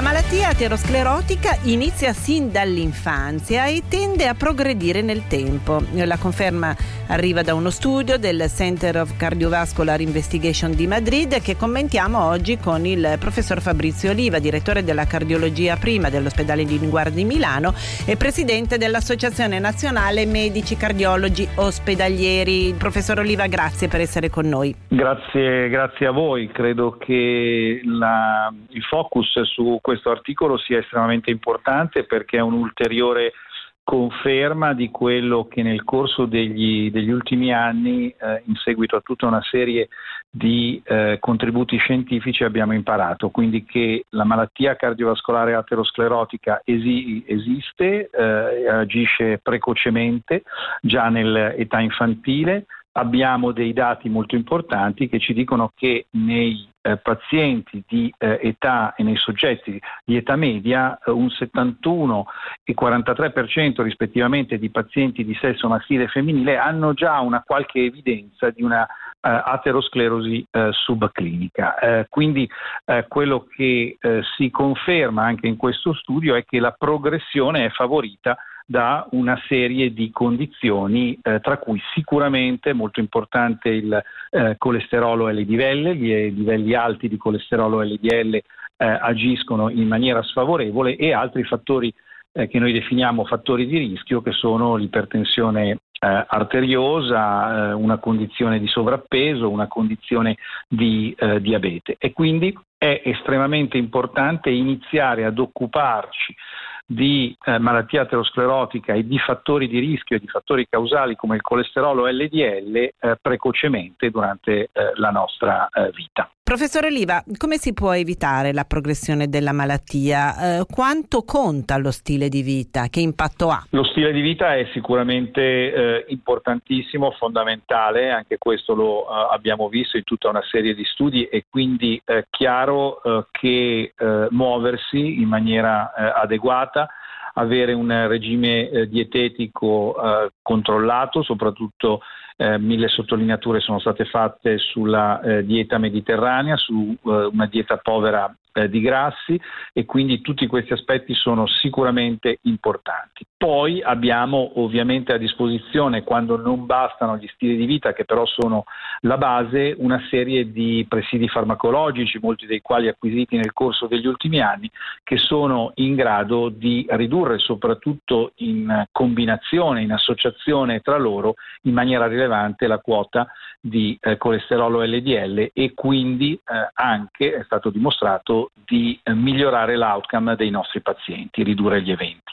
La malattia aterosclerotica inizia sin dall'infanzia e tende a progredire nel tempo. La conferma arriva da uno studio del Center of Cardiovascular Investigation di Madrid che commentiamo oggi con il professor Fabrizio Oliva, direttore della cardiologia prima dell'ospedale di Linguardi di Milano e presidente dell'Associazione Nazionale Medici Cardiologi Ospedalieri. Professor Oliva, grazie per essere con noi. Grazie, grazie a voi. Credo che la, il focus su questo articolo sia estremamente importante perché è un'ulteriore conferma di quello che nel corso degli, degli ultimi anni, eh, in seguito a tutta una serie di eh, contributi scientifici, abbiamo imparato, quindi che la malattia cardiovascolare aterosclerotica esi- esiste, eh, agisce precocemente già nell'età infantile, abbiamo dei dati molto importanti che ci dicono che nei eh, pazienti di eh, età e nei soggetti di età media eh, un 71 e 43% rispettivamente di pazienti di sesso maschile e femminile hanno già una qualche evidenza di una aterosclerosi uh, subclinica. Uh, quindi quello che si conferma anche in questo studio è che la progressione è favorita da una serie di condizioni, eh, tra cui sicuramente molto importante il eh, colesterolo LDL, gli livelli alti di colesterolo LDL eh, agiscono in maniera sfavorevole e altri fattori eh, che noi definiamo fattori di rischio che sono l'ipertensione eh, arteriosa, eh, una condizione di sovrappeso, una condizione di diabete e quindi è estremamente importante iniziare ad occuparci di eh, malattia aterosclerotica e di fattori di rischio e di fattori causali come il colesterolo LDL eh, precocemente durante eh, la nostra eh, vita. Professore Oliva, come si può evitare la progressione della malattia? Eh, quanto conta lo stile di vita? Che impatto ha? Lo stile di vita è sicuramente eh, importantissimo, fondamentale, anche questo lo eh, abbiamo visto in tutta una serie di studi e quindi è chiaro eh, che eh, muoversi in maniera eh, adeguata avere un regime dietetico controllato, soprattutto eh, mille sottolineature sono state fatte sulla eh, dieta mediterranea, su eh, una dieta povera eh, di grassi e quindi tutti questi aspetti sono sicuramente importanti. Poi abbiamo ovviamente a disposizione, quando non bastano gli stili di vita, che però sono la base, una serie di presidi farmacologici, molti dei quali acquisiti nel corso degli ultimi anni, che sono in grado di ridurre soprattutto in combinazione, in associazione tra loro, in maniera rilevante la quota di eh, colesterolo LDL e quindi eh, anche è stato dimostrato di eh, migliorare l'outcome dei nostri pazienti, ridurre gli eventi.